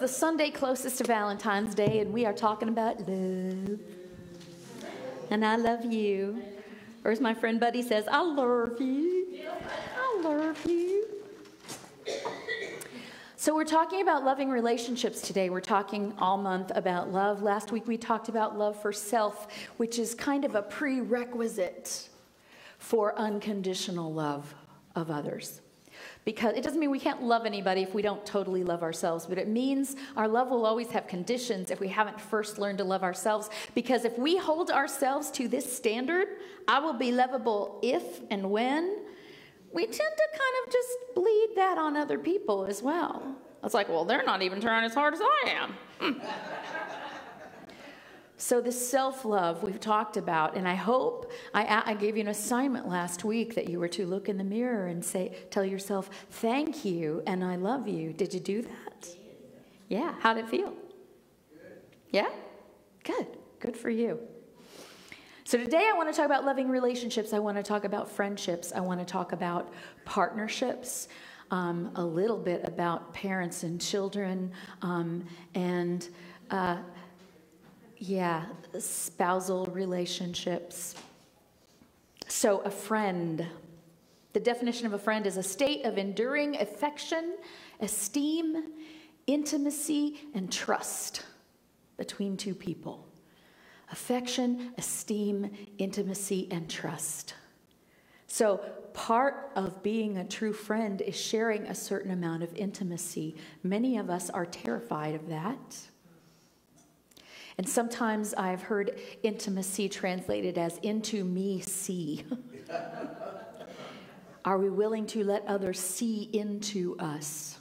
it's the Sunday closest to Valentine's Day, and we are talking about love. And I love you. Or as my friend Buddy says, I love you. I love you. So, we're talking about loving relationships today. We're talking all month about love. Last week we talked about love for self, which is kind of a prerequisite for unconditional love of others. Because it doesn't mean we can't love anybody if we don't totally love ourselves, but it means our love will always have conditions if we haven't first learned to love ourselves. Because if we hold ourselves to this standard, I will be lovable if and when we tend to kind of just bleed that on other people as well. It's like, well, they're not even trying as hard as I am. Hmm. So, the self love we've talked about, and I hope I, I, gave you an assignment last week that you were to look in the mirror and say, tell yourself, thank you and I love you. Did you do that? Yeah. How'd it feel? Yeah? Good. Good for you. So, today I want to talk about loving relationships. I want to talk about friendships. I want to talk about partnerships, um, a little bit about parents and children, um, and uh, yeah, spousal relationships. So, a friend. The definition of a friend is a state of enduring affection, esteem, intimacy, and trust between two people affection, esteem, intimacy, and trust. So, part of being a true friend is sharing a certain amount of intimacy. Many of us are terrified of that. And sometimes I've heard intimacy translated as into me see. are we willing to let others see into us?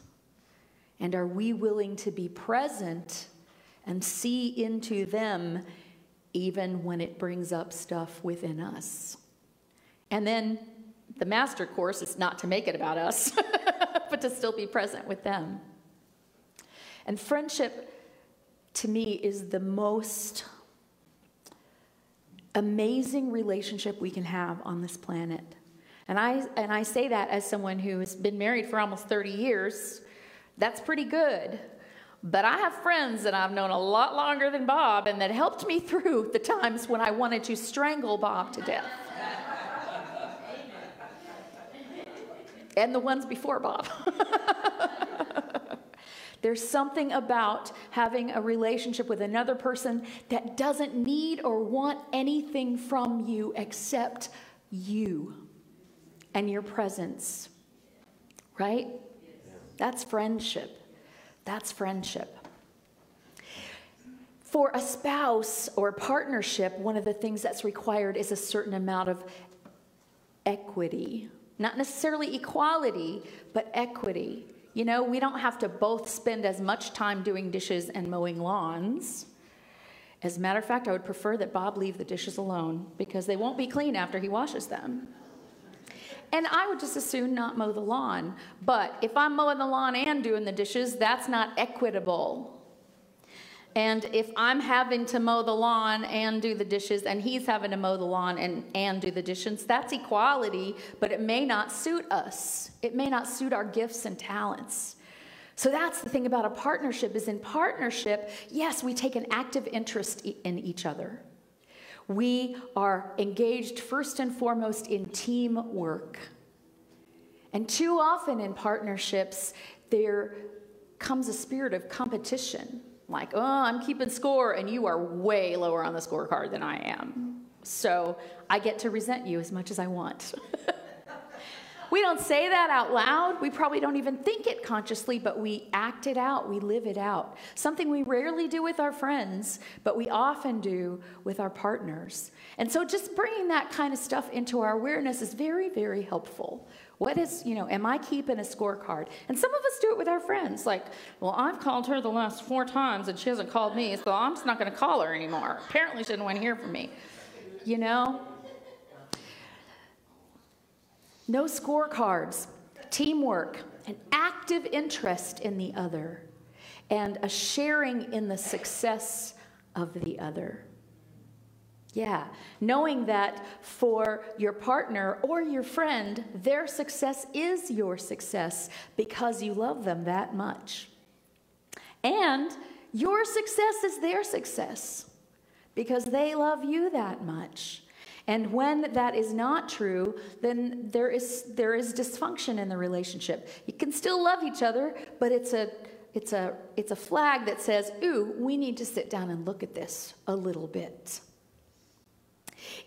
And are we willing to be present and see into them even when it brings up stuff within us. And then the master course is not to make it about us, but to still be present with them. And friendship, to me, is the most amazing relationship we can have on this planet. And I, and I say that as someone who has been married for almost 30 years. That's pretty good. But I have friends that I've known a lot longer than Bob and that helped me through the times when I wanted to strangle Bob to death. and the ones before Bob. There's something about having a relationship with another person that doesn't need or want anything from you except you and your presence. Right? That's friendship. That's friendship. For a spouse or partnership, one of the things that's required is a certain amount of equity. Not necessarily equality, but equity. You know, we don't have to both spend as much time doing dishes and mowing lawns. As a matter of fact, I would prefer that Bob leave the dishes alone because they won't be clean after he washes them. And I would just as soon not mow the lawn. But if I'm mowing the lawn and doing the dishes, that's not equitable. And if I'm having to mow the lawn and do the dishes, and he's having to mow the lawn and, and do the dishes, that's equality, but it may not suit us. It may not suit our gifts and talents. So that's the thing about a partnership is in partnership, yes, we take an active interest in each other. We are engaged first and foremost in teamwork. And too often in partnerships, there comes a spirit of competition. Like, oh, I'm keeping score, and you are way lower on the scorecard than I am. So I get to resent you as much as I want. We don't say that out loud. We probably don't even think it consciously, but we act it out. We live it out. Something we rarely do with our friends, but we often do with our partners. And so just bringing that kind of stuff into our awareness is very, very helpful. What is, you know, am I keeping a scorecard? And some of us do it with our friends. Like, well, I've called her the last four times and she hasn't called me, so I'm just not going to call her anymore. Apparently, she didn't want to hear from me. You know? no scorecards, teamwork, an active interest in the other, and a sharing in the success of the other. Yeah, knowing that for your partner or your friend, their success is your success because you love them that much. And your success is their success because they love you that much. And when that is not true, then there is, there is dysfunction in the relationship. You can still love each other, but it's a, it's, a, it's a flag that says, ooh, we need to sit down and look at this a little bit.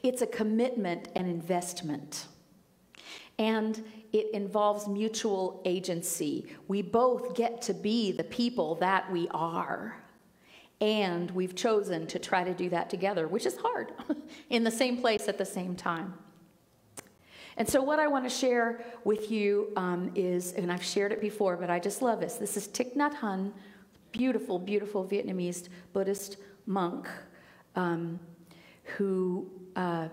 It's a commitment and investment. And it involves mutual agency. We both get to be the people that we are. And we've chosen to try to do that together, which is hard, in the same place at the same time. And so, what I want to share with you um, is, and I've shared it before, but I just love this. This is Thich Nhat Hanh, beautiful, beautiful Vietnamese Buddhist monk um, who, uh,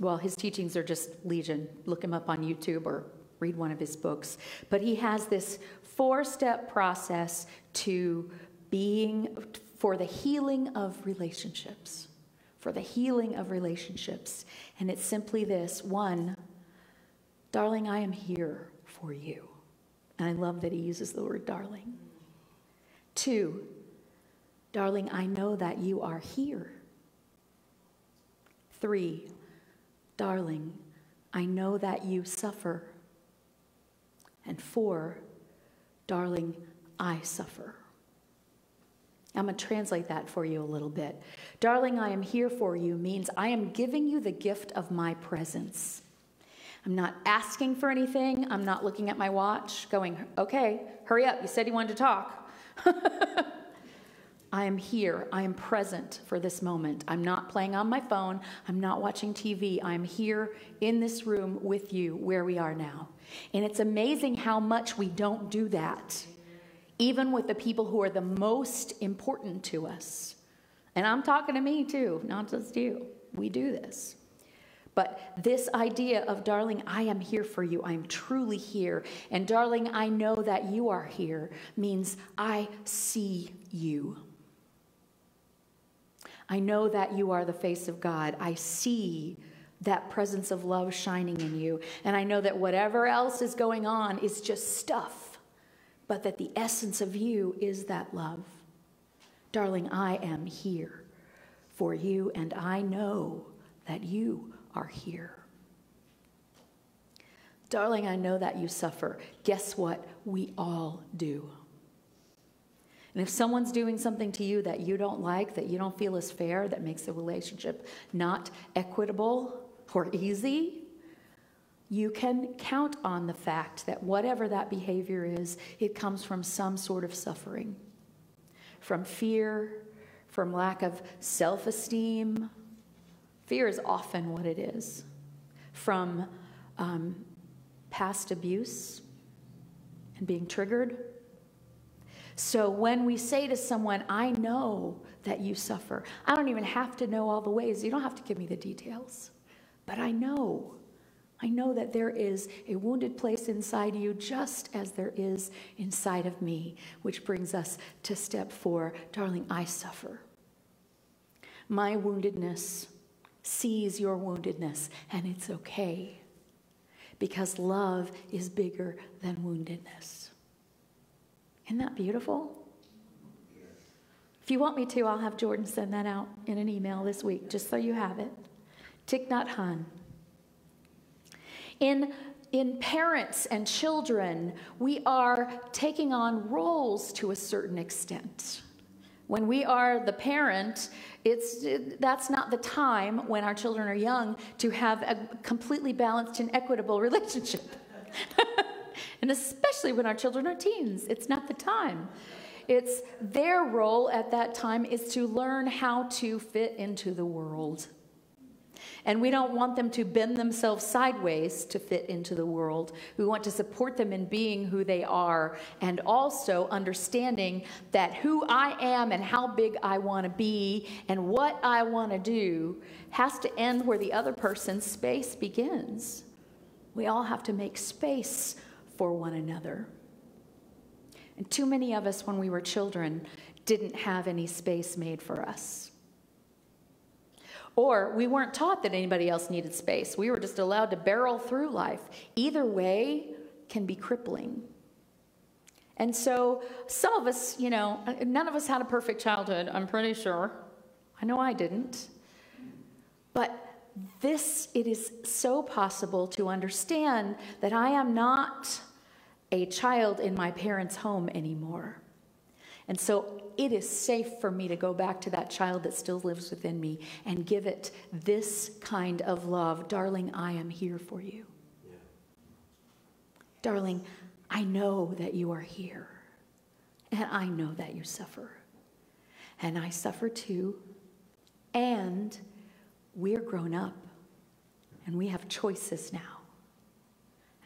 well, his teachings are just legion. Look him up on YouTube or read one of his books. But he has this four step process to being for the healing of relationships. For the healing of relationships. And it's simply this one, darling, I am here for you. And I love that he uses the word darling. Two, darling, I know that you are here. Three, darling, I know that you suffer. And four, darling, I suffer. I'm going to translate that for you a little bit. Darling, I am here for you means I am giving you the gift of my presence. I'm not asking for anything. I'm not looking at my watch going, okay, hurry up. You said you wanted to talk. I am here. I am present for this moment. I'm not playing on my phone. I'm not watching TV. I'm here in this room with you where we are now. And it's amazing how much we don't do that even with the people who are the most important to us. And I'm talking to me too, not just you. We do this. But this idea of, darling, I am here for you. I'm truly here. And, darling, I know that you are here means I see you. I know that you are the face of God. I see that presence of love shining in you. And I know that whatever else is going on is just stuff but that the essence of you is that love. Darling, I am here for you, and I know that you are here. Darling, I know that you suffer. Guess what? We all do. And if someone's doing something to you that you don't like, that you don't feel is fair, that makes the relationship not equitable or easy, you can count on the fact that whatever that behavior is, it comes from some sort of suffering, from fear, from lack of self esteem. Fear is often what it is, from um, past abuse and being triggered. So when we say to someone, I know that you suffer, I don't even have to know all the ways. You don't have to give me the details, but I know I know that there is a wounded place inside you just as there is inside of me, which brings us to step four. Darling, I suffer. My woundedness sees your woundedness, and it's okay because love is bigger than woundedness. Isn't that beautiful? If you want me to, I'll have Jordan send that out in an email this week, just so you have it. Thich Nhat Hanh. In, in parents and children, we are taking on roles to a certain extent. When we are the parent, it's, that's not the time when our children are young to have a completely balanced and equitable relationship. and especially when our children are teens, it's not the time. It's their role at that time is to learn how to fit into the world and we don't want them to bend themselves sideways to fit into the world. We want to support them in being who they are and also understanding that who I am and how big I want to be and what I want to do has to end where the other person's space begins. We all have to make space for one another. And too many of us, when we were children, didn't have any space made for us. Or we weren't taught that anybody else needed space. We were just allowed to barrel through life. Either way can be crippling. And so some of us, you know, none of us had a perfect childhood, I'm pretty sure. I know I didn't. But this, it is so possible to understand that I am not a child in my parents' home anymore. And so it is safe for me to go back to that child that still lives within me and give it this kind of love. Darling, I am here for you. Yeah. Darling, I know that you are here. And I know that you suffer. And I suffer too. And we're grown up. And we have choices now.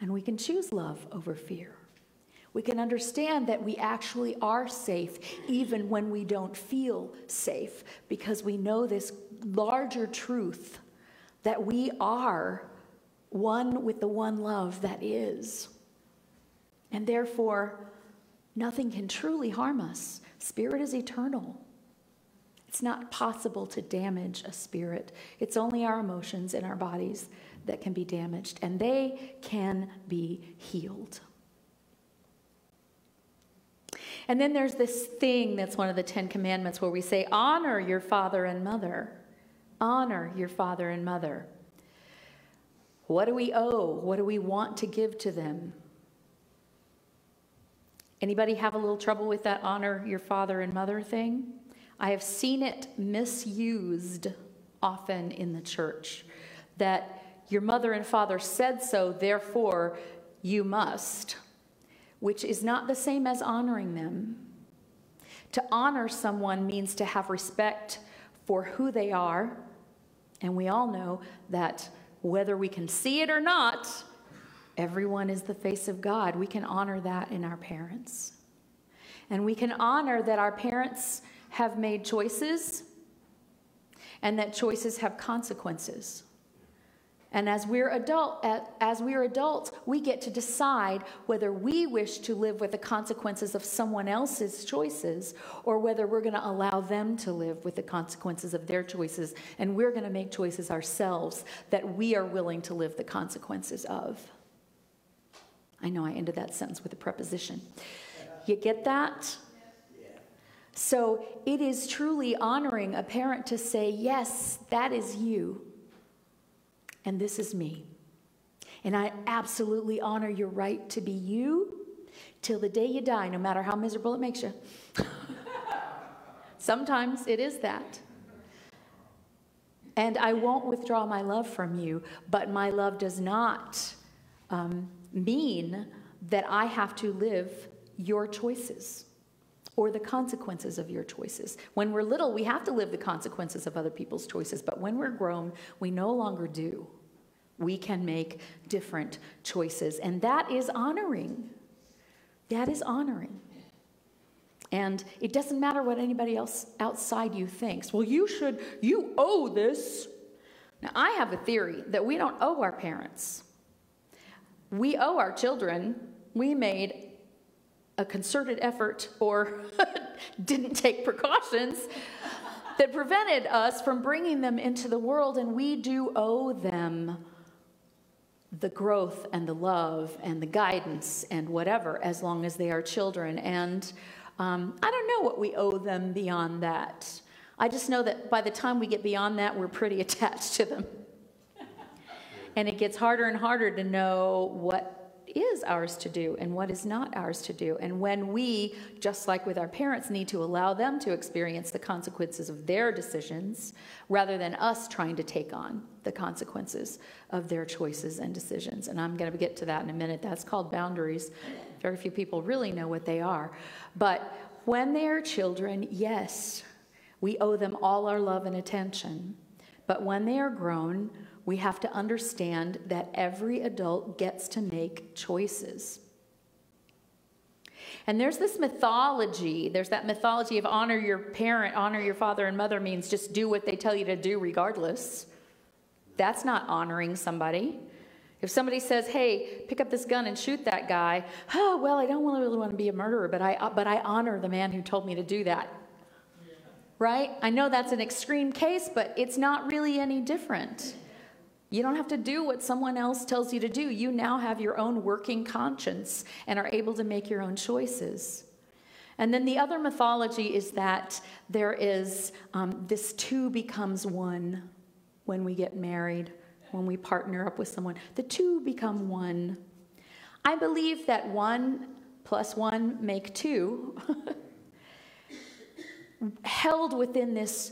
And we can choose love over fear. We can understand that we actually are safe even when we don't feel safe because we know this larger truth that we are one with the one love that is. And therefore, nothing can truly harm us. Spirit is eternal. It's not possible to damage a spirit. It's only our emotions and our bodies that can be damaged, and they can be healed. And then there's this thing that's one of the Ten Commandments where we say, Honor your father and mother. Honor your father and mother. What do we owe? What do we want to give to them? Anybody have a little trouble with that honor your father and mother thing? I have seen it misused often in the church that your mother and father said so, therefore you must, which is not the same as honoring them. To honor someone means to have respect for who they are, and we all know that whether we can see it or not, Everyone is the face of God. We can honor that in our parents. And we can honor that our parents have made choices and that choices have consequences. And as we're adult as we're adults, we get to decide whether we wish to live with the consequences of someone else's choices or whether we're going to allow them to live with the consequences of their choices and we're going to make choices ourselves that we are willing to live the consequences of. I know I ended that sentence with a preposition. You get that? So it is truly honoring a parent to say, Yes, that is you, and this is me. And I absolutely honor your right to be you till the day you die, no matter how miserable it makes you. Sometimes it is that. And I won't withdraw my love from you, but my love does not um, mean that I have to live your choices or the consequences of your choices. When we're little, we have to live the consequences of other people's choices, but when we're grown, we no longer do. We can make different choices, and that is honoring. That is honoring. And it doesn't matter what anybody else outside you thinks. Well, you should, you owe this. Now, I have a theory that we don't owe our parents we owe our children. We made a concerted effort or didn't take precautions that prevented us from bringing them into the world, and we do owe them the growth and the love and the guidance and whatever as long as they are children. And um, I don't know what we owe them beyond that. I just know that by the time we get beyond that, we're pretty attached to them. And it gets harder and harder to know what is ours to do and what is not ours to do. And when we, just like with our parents, need to allow them to experience the consequences of their decisions rather than us trying to take on the consequences of their choices and decisions. And I'm going to get to that in a minute. That's called boundaries. Very few people really know what they are. But when they are children, yes, we owe them all our love and attention. But when they are grown, we have to understand that every adult gets to make choices. And there's this mythology, there's that mythology of honor your parent, honor your father and mother means just do what they tell you to do regardless. That's not honoring somebody. If somebody says, "Hey, pick up this gun and shoot that guy," oh well, I don't really want to be a murderer, but I but I honor the man who told me to do that. Right? I know that's an extreme case, but it's not really any different. You don't have to do what someone else tells you to do. You now have your own working conscience and are able to make your own choices. And then the other mythology is that there is um, this two becomes one when we get married, when we partner up with someone. The two become one. I believe that one plus one make two, held within this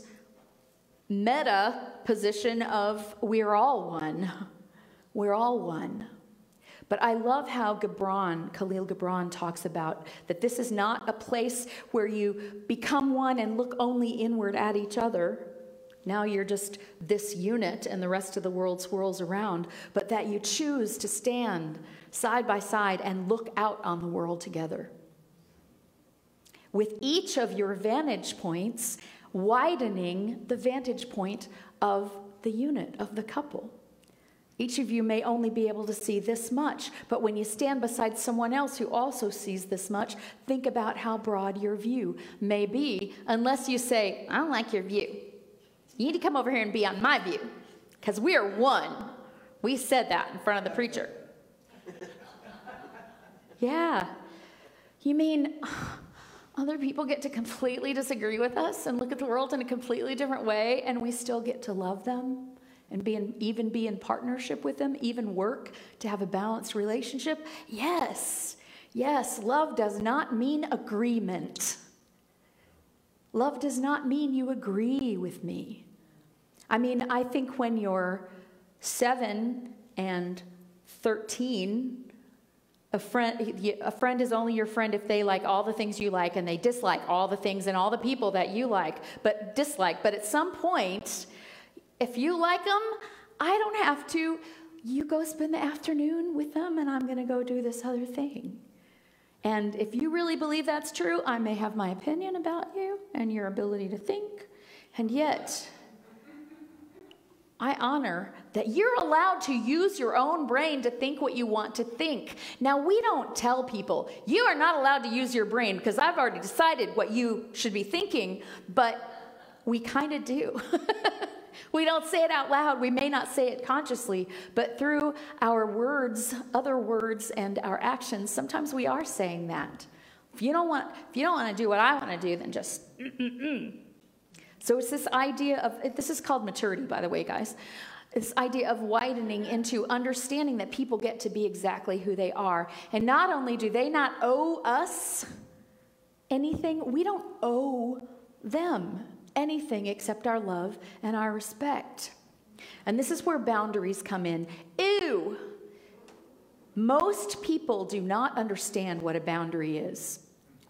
meta position of we're all one. We're all one. But I love how Gibran, Khalil Gibran, talks about that this is not a place where you become one and look only inward at each other. Now you're just this unit and the rest of the world swirls around, but that you choose to stand side by side and look out on the world together. With each of your vantage points widening the vantage point of the unit, of the couple. Each of you may only be able to see this much, but when you stand beside someone else who also sees this much, think about how broad your view may be, unless you say, I don't like your view. You need to come over here and be on my view, because we are one. We said that in front of the preacher. yeah. You mean other people get to completely disagree with us and look at the world in a completely different way, and we still get to love them and be in, even be in partnership with them, even work to have a balanced relationship? Yes, yes, love does not mean agreement. Love does not mean you agree with me. I mean, I think when you're seven and 13, a friend a friend is only your friend if they like all the things you like and they dislike all the things and all the people that you like but dislike. But at some point if you like them i don't have to. You go spend the afternoon with them and i'm going to go do this other thing. And if you really believe that's true i may have my opinion about you and your ability to think. And yet I honor that you're allowed to use your own brain to think what you want to think. Now, we don't tell people, you are not allowed to use your brain because I've already decided what you should be thinking, but we kind of do. we don't say it out loud. We may not say it consciously, but through our words, other words, and our actions, sometimes we are saying that. If you don't want, if you don't want to do what I want to do, then just mm-mm-mm. So it's this idea of, this is called maturity, by the way, guys. This idea of widening into understanding that people get to be exactly who they are. And not only do they not owe us anything, we don't owe them anything except our love and our respect. And this is where boundaries come in. Ew! Most people do not understand what a boundary is.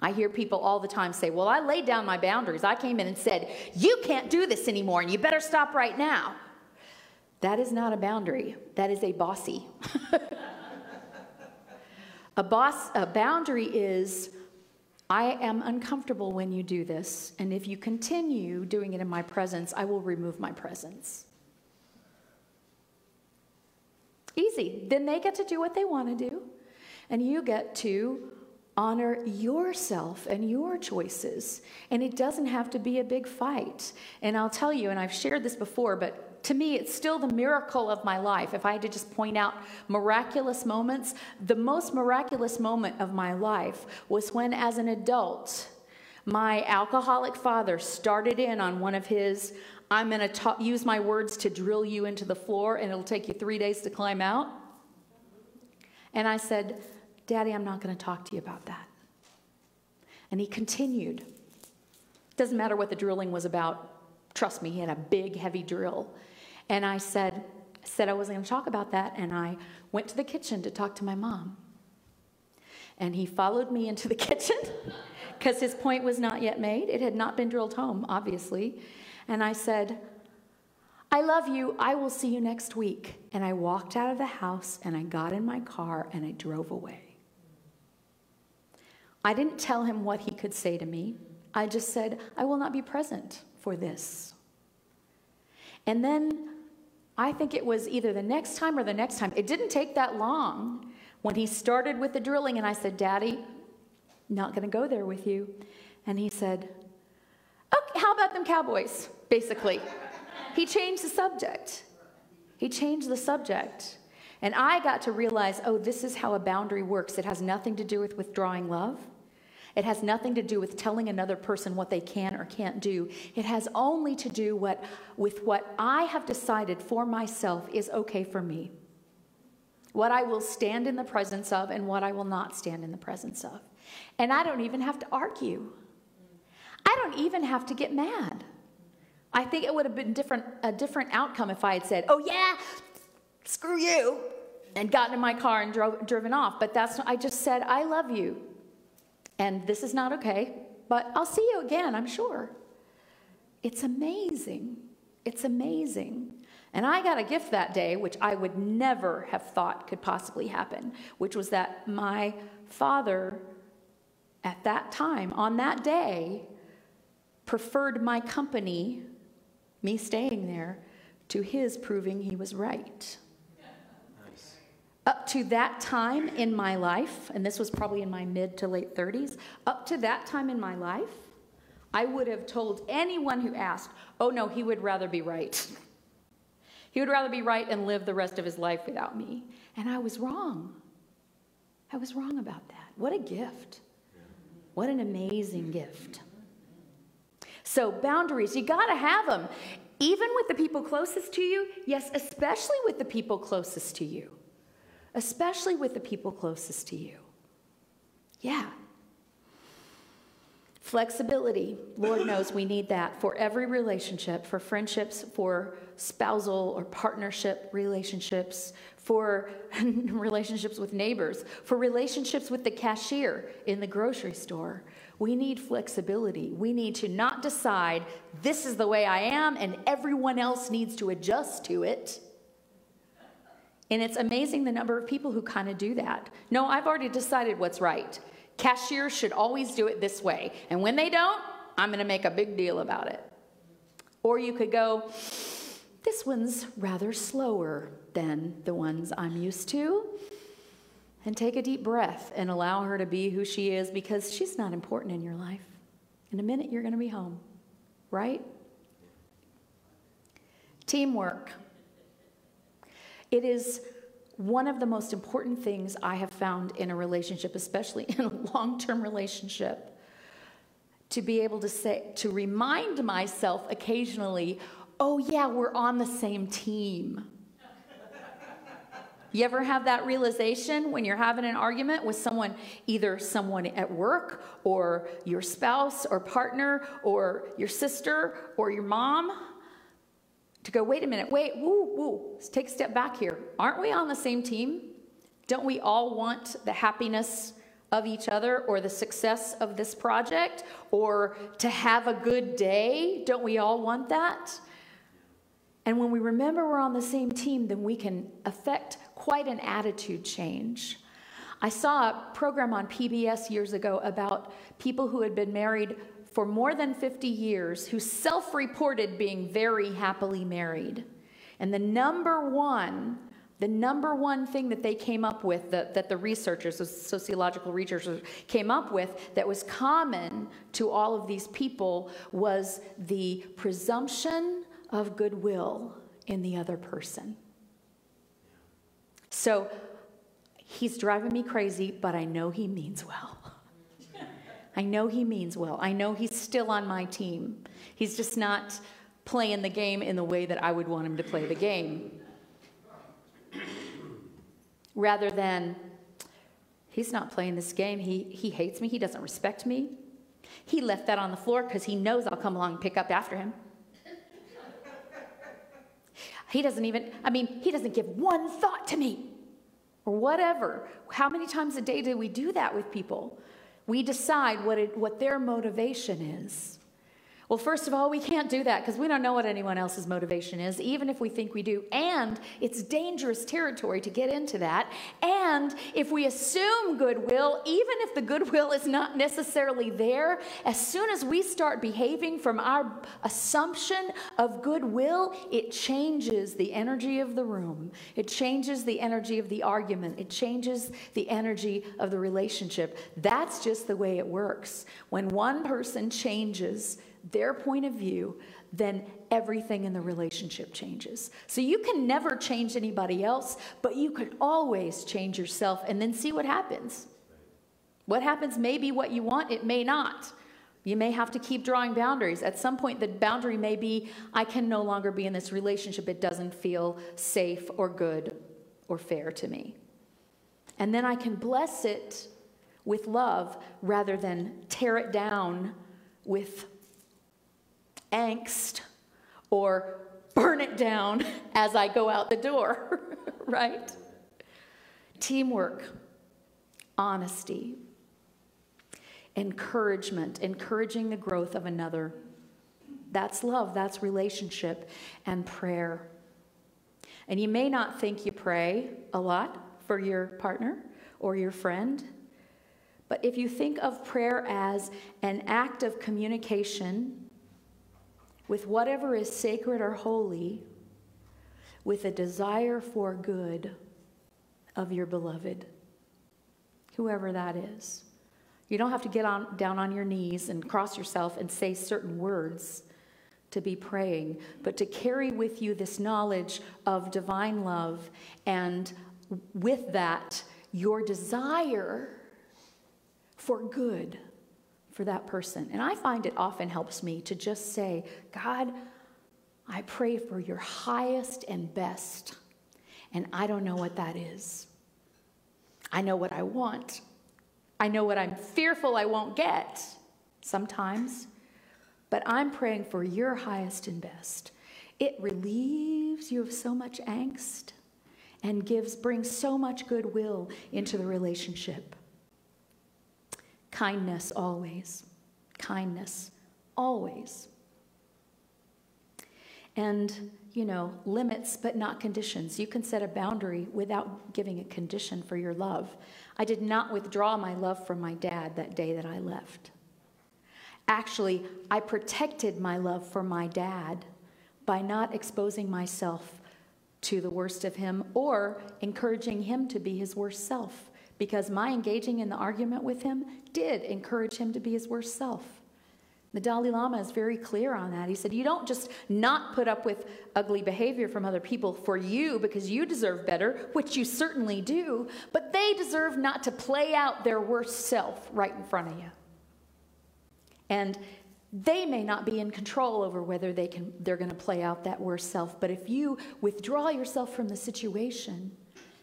I hear people all the time say, Well, I laid down my boundaries. I came in and said, You can't do this anymore, and you better stop right now. That is not a boundary, that is a bossy. a, boss, a boundary is, I am uncomfortable when you do this, and if you continue doing it in my presence, I will remove my presence. Easy. Then they get to do what they want to do, and you get to honor yourself and your choices. And it doesn't have to be a big fight. And I'll tell you, and I've shared this before, but to me, it's still the miracle of my life. If I had to just point out miraculous moments, the most miraculous moment of my life was when, as an adult, my alcoholic father started in on one of his I'm going to use my words to drill you into the floor, and it'll take you three days to climb out. And I said, Daddy, I'm not going to talk to you about that. And he continued. Doesn't matter what the drilling was about. Trust me, he had a big, heavy drill. And I said, said I wasn't going to talk about that. And I went to the kitchen to talk to my mom. And he followed me into the kitchen because his point was not yet made. It had not been drilled home, obviously. And I said, I love you. I will see you next week. And I walked out of the house and I got in my car and I drove away. I didn't tell him what he could say to me. I just said, I will not be present for this. And then I think it was either the next time or the next time. It didn't take that long when he started with the drilling, and I said, Daddy, not going to go there with you. And he said, Okay, how about them cowboys? Basically. he changed the subject. He changed the subject. And I got to realize oh, this is how a boundary works. It has nothing to do with withdrawing love. It has nothing to do with telling another person what they can or can't do. It has only to do what, with what I have decided for myself is okay for me. What I will stand in the presence of and what I will not stand in the presence of. And I don't even have to argue. I don't even have to get mad. I think it would have been different, a different outcome if I had said, oh, yeah, screw you, and gotten in my car and drove, driven off. But that's, I just said, I love you. And this is not okay, but I'll see you again, I'm sure. It's amazing. It's amazing. And I got a gift that day, which I would never have thought could possibly happen, which was that my father, at that time, on that day, preferred my company, me staying there, to his proving he was right. Up to that time in my life, and this was probably in my mid to late 30s, up to that time in my life, I would have told anyone who asked, oh no, he would rather be right. He would rather be right and live the rest of his life without me. And I was wrong. I was wrong about that. What a gift. What an amazing gift. So, boundaries, you got to have them, even with the people closest to you. Yes, especially with the people closest to you especially with the people closest to you. Yeah. Flexibility. Lord knows we need that for every relationship, for friendships, for spousal or partnership relationships, for relationships with neighbors, for relationships with the cashier in the grocery store. We need flexibility. We need to not decide this is the way I am and everyone else needs to adjust to it. And it's amazing the number of people who kind of do that. No, I've already decided what's right. Cashiers should always do it this way. And when they don't, I'm going to make a big deal about it. Or you could go, this one's rather slower than the ones I'm used to. And take a deep breath and allow her to be who she is because she's not important in your life. In a minute, you're going to be home, right? Teamwork. It is one of the most important things I have found in a relationship, especially in a long term relationship, to be able to say, to remind myself occasionally, oh, yeah, we're on the same team. You ever have that realization when you're having an argument with someone, either someone at work or your spouse or partner or your sister or your mom? To go, wait a minute, wait, woo, woo, let's take a step back here. Aren't we on the same team? Don't we all want the happiness of each other or the success of this project or to have a good day? Don't we all want that? And when we remember we're on the same team, then we can affect quite an attitude change. I saw a program on PBS years ago about people who had been married for more than 50 years who self reported being very happily married. And the number one, the number one thing that they came up with, that, that the researchers, the sociological researchers came up with, that was common to all of these people was the presumption of goodwill in the other person. So he's driving me crazy, but I know he means well. I know he means well. I know he's still on my team. He's just not playing the game in the way that I would want him to play the game. Rather than, he's not playing this game. He, he hates me. He doesn't respect me. He left that on the floor because he knows I'll come along and pick up after him. He doesn't even, I mean, he doesn't give one thought to me or whatever. How many times a day do we do that with people? We decide what, it, what their motivation is. Well, first of all, we can't do that because we don't know what anyone else's motivation is, even if we think we do. And it's dangerous territory to get into that. And if we assume goodwill, even if the goodwill is not necessarily there, as soon as we start behaving from our assumption of goodwill, it changes the energy of the room. It changes the energy of the argument. It changes the energy of the relationship. That's just the way it works. When one person changes, their point of view, then everything in the relationship changes. So you can never change anybody else, but you can always change yourself and then see what happens. What happens may be what you want, it may not. You may have to keep drawing boundaries. At some point, the boundary may be I can no longer be in this relationship. It doesn't feel safe or good or fair to me. And then I can bless it with love rather than tear it down with angst or burn it down as I go out the door, right? Teamwork, honesty, encouragement, encouraging the growth of another. That's love, that's relationship and prayer. And you may not think you pray a lot for your partner or your friend, but if you think of prayer as an act of communication with whatever is sacred or holy, with a desire for good of your beloved, whoever that is. You don't have to get on, down on your knees and cross yourself and say certain words to be praying, but to carry with you this knowledge of divine love and with that, your desire for good for that person. And I find it often helps me to just say, God, I pray for your highest and best. And I don't know what that is. I know what I want. I know what I'm fearful I won't get sometimes, but I'm praying for your highest and best. It relieves you of so much angst and gives brings so much goodwill into the relationship. Kindness always. Kindness always. And, you know, limits but not conditions. You can set a boundary without giving a condition for your love. I did not withdraw my love from my dad that day that I left. Actually, I protected my love for my dad by not exposing myself to the worst of him or encouraging him to be his worst self, because my engaging in the argument with him did encourage him to be his worst self. The Dalai Lama is very clear on that. He said, You don't just not put up with ugly behavior from other people for you because you deserve better, which you certainly do, but they deserve not to play out their worst self right in front of you. And they may not be in control over whether they can, they're going to play out that worst self. But if you withdraw yourself from the situation,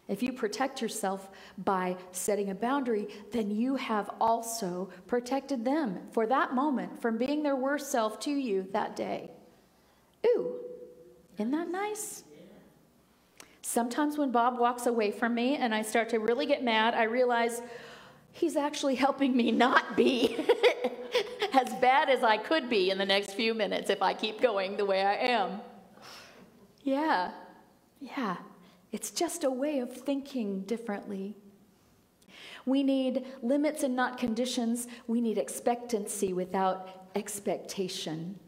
if you protect yourself by setting a boundary, then you have also protected them for that moment from being their worst self to you that day. Ooh, isn't that nice? Sometimes when Bob walks away from me and I start to really get mad, I realize he's actually helping me not be as bad as I could be in the next few minutes if I keep going the way I am. Yeah, yeah. It's just a way of thinking differently. We need limits and not conditions. We need expectancy without expectation.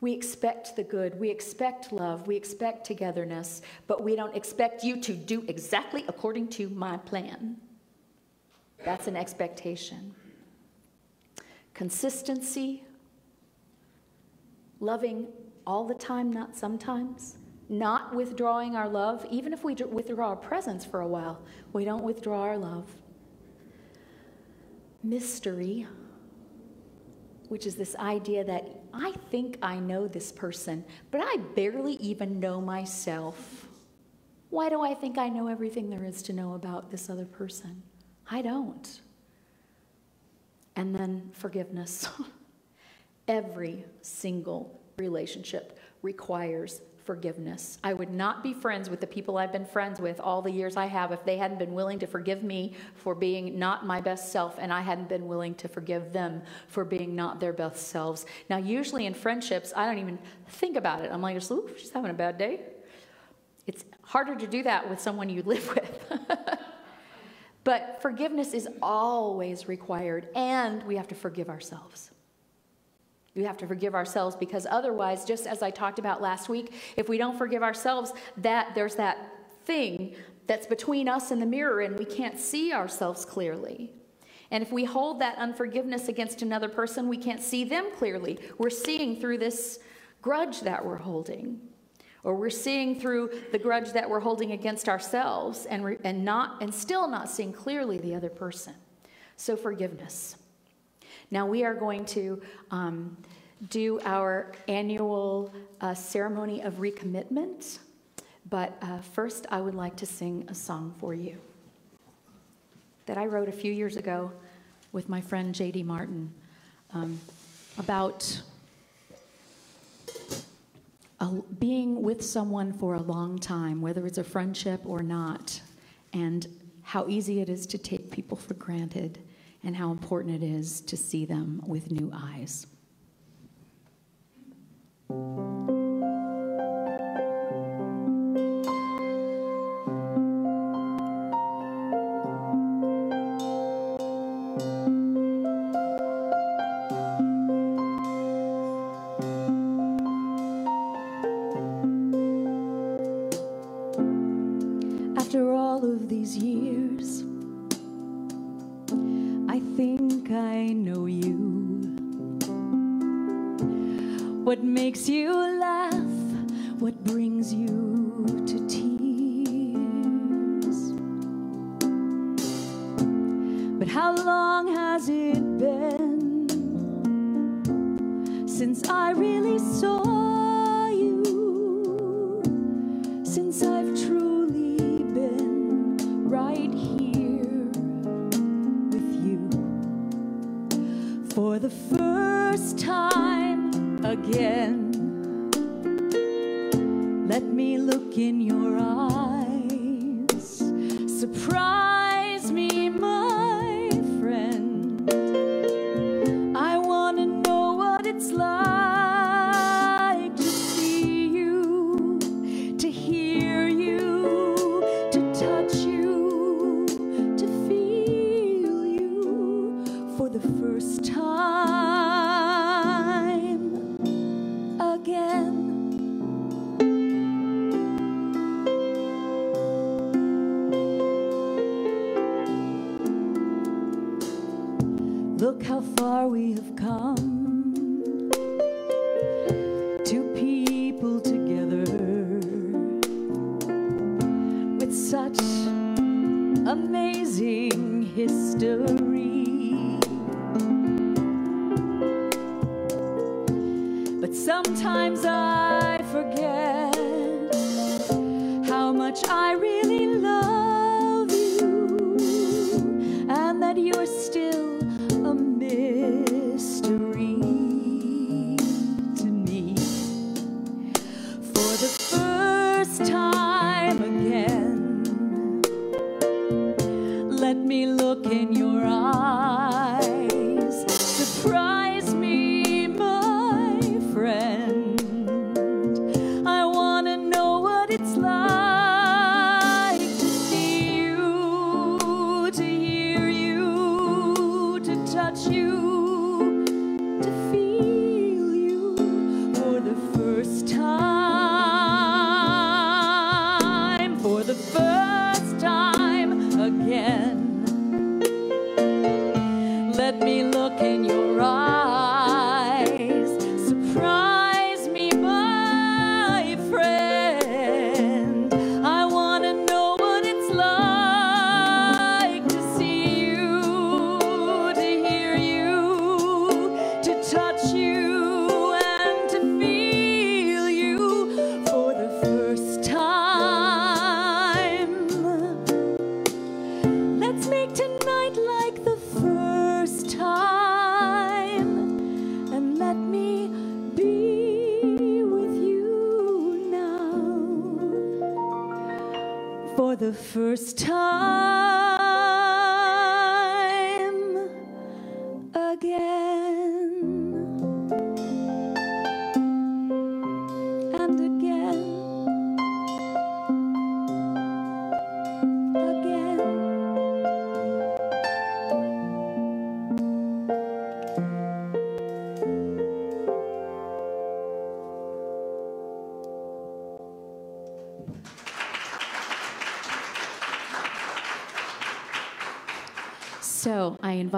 We expect the good. We expect love. We expect togetherness. But we don't expect you to do exactly according to my plan. That's an expectation. Consistency, loving all the time, not sometimes not withdrawing our love, even if we withdraw our presence for a while, we don't withdraw our love. Mystery, which is this idea that I think I know this person, but I barely even know myself. Why do I think I know everything there is to know about this other person? I don't. And then forgiveness. Every single relationship requires forgiveness. I would not be friends with the people I've been friends with all the years I have if they hadn't been willing to forgive me for being not my best self and I hadn't been willing to forgive them for being not their best selves. Now, usually in friendships, I don't even think about it. I'm like, ooh, she's having a bad day. It's harder to do that with someone you live with. but forgiveness is always required, and we have to forgive ourselves. We have to forgive ourselves because otherwise, just as I talked about last week, if we don't forgive ourselves, that there's that thing that's between us and the mirror and we can't see ourselves clearly. And if we hold that unforgiveness against another person, we can't see them clearly. We're seeing through this grudge that we're holding. Or we're seeing through the grudge that we're holding against ourselves and, re- and, not, and still not seeing clearly the other person. So, forgiveness. Now, we are going to um, do our annual uh, ceremony of recommitment, but uh, first, I would like to sing a song for you that I wrote a few years ago with my friend J.D. Martin um, about a, being with someone for a long time, whether it's a friendship or not, and how easy it is to take people for granted and how important it is to see them with new eyes. But how long has it been since I really saw you? Since I've truly been right here with you for the first time again. Let me look in your It's such amazing history. But sometimes I forget how much I really love.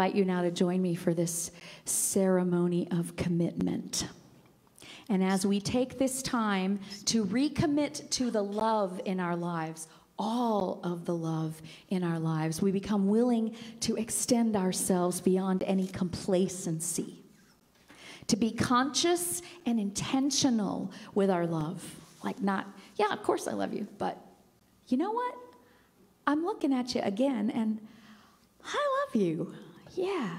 Invite you now to join me for this ceremony of commitment. And as we take this time to recommit to the love in our lives, all of the love in our lives, we become willing to extend ourselves beyond any complacency, to be conscious and intentional with our love. Like, not, yeah, of course I love you, but you know what? I'm looking at you again and I love you. Yeah.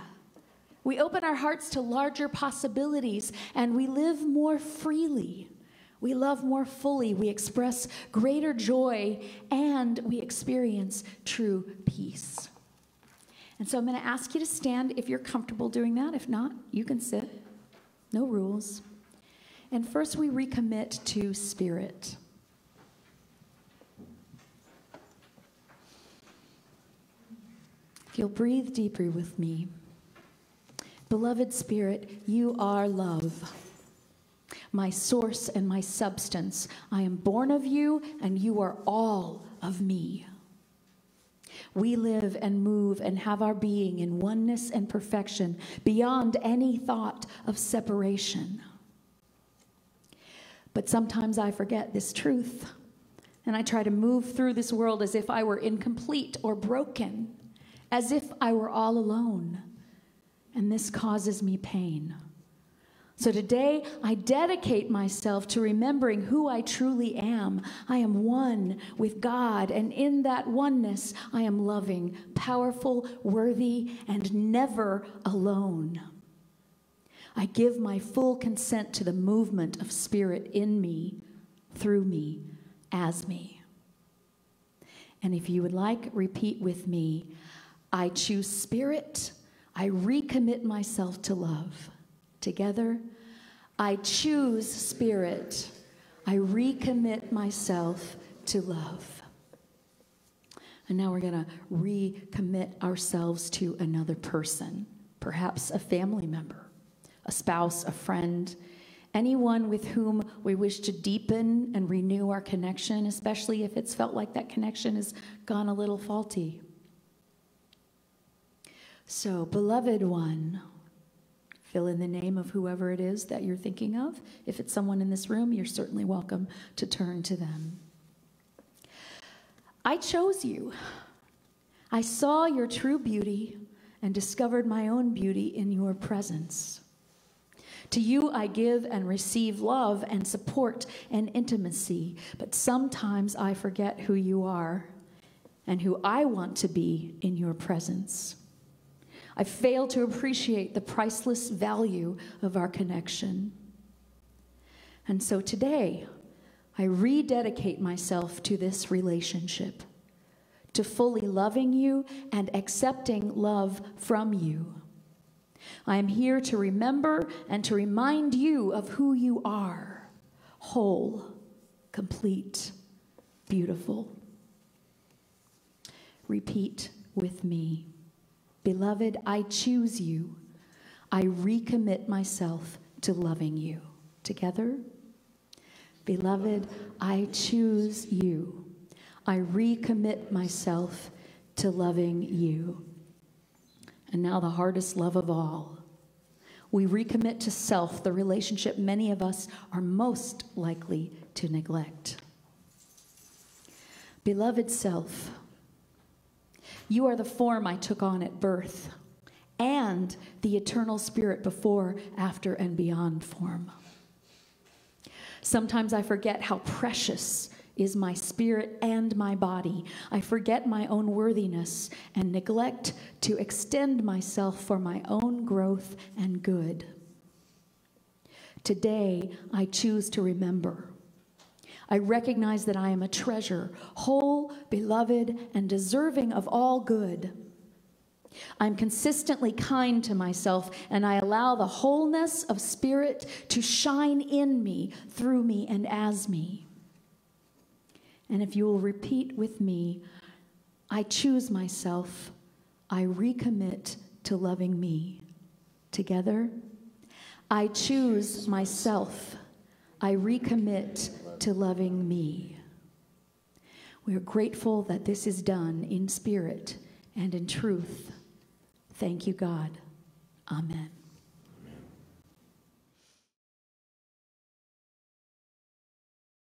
We open our hearts to larger possibilities and we live more freely. We love more fully. We express greater joy and we experience true peace. And so I'm going to ask you to stand if you're comfortable doing that. If not, you can sit. No rules. And first, we recommit to spirit. If you'll breathe deeper with me. Beloved Spirit, you are love, my source and my substance. I am born of you, and you are all of me. We live and move and have our being in oneness and perfection beyond any thought of separation. But sometimes I forget this truth, and I try to move through this world as if I were incomplete or broken as if I were all alone, and this causes me pain. So today, I dedicate myself to remembering who I truly am. I am one with God, and in that oneness, I am loving, powerful, worthy, and never alone. I give my full consent to the movement of Spirit in me, through me, as me. And if you would like, repeat with me I choose spirit. I recommit myself to love. Together, I choose spirit. I recommit myself to love. And now we're going to recommit ourselves to another person, perhaps a family member, a spouse, a friend, anyone with whom we wish to deepen and renew our connection, especially if it's felt like that connection has gone a little faulty. So, beloved one, fill in the name of whoever it is that you're thinking of. If it's someone in this room, you're certainly welcome to turn to them. I chose you. I saw your true beauty and discovered my own beauty in your presence. To you, I give and receive love and support and intimacy, but sometimes I forget who you are and who I want to be in your presence. I fail to appreciate the priceless value of our connection. And so today, I rededicate myself to this relationship, to fully loving you and accepting love from you. I am here to remember and to remind you of who you are whole, complete, beautiful. Repeat with me. Beloved, I choose you. I recommit myself to loving you. Together? Beloved, I choose you. I recommit myself to loving you. And now, the hardest love of all. We recommit to self, the relationship many of us are most likely to neglect. Beloved self, you are the form I took on at birth and the eternal spirit before, after, and beyond form. Sometimes I forget how precious is my spirit and my body. I forget my own worthiness and neglect to extend myself for my own growth and good. Today, I choose to remember I recognize that I am a treasure, whole, beloved, and deserving of all good. I'm consistently kind to myself, and I allow the wholeness of spirit to shine in me, through me, and as me. And if you will repeat with me, I choose myself, I recommit to loving me. Together, I choose myself, I recommit to loving me. We are grateful that this is done in spirit and in truth. Thank you, God. Amen.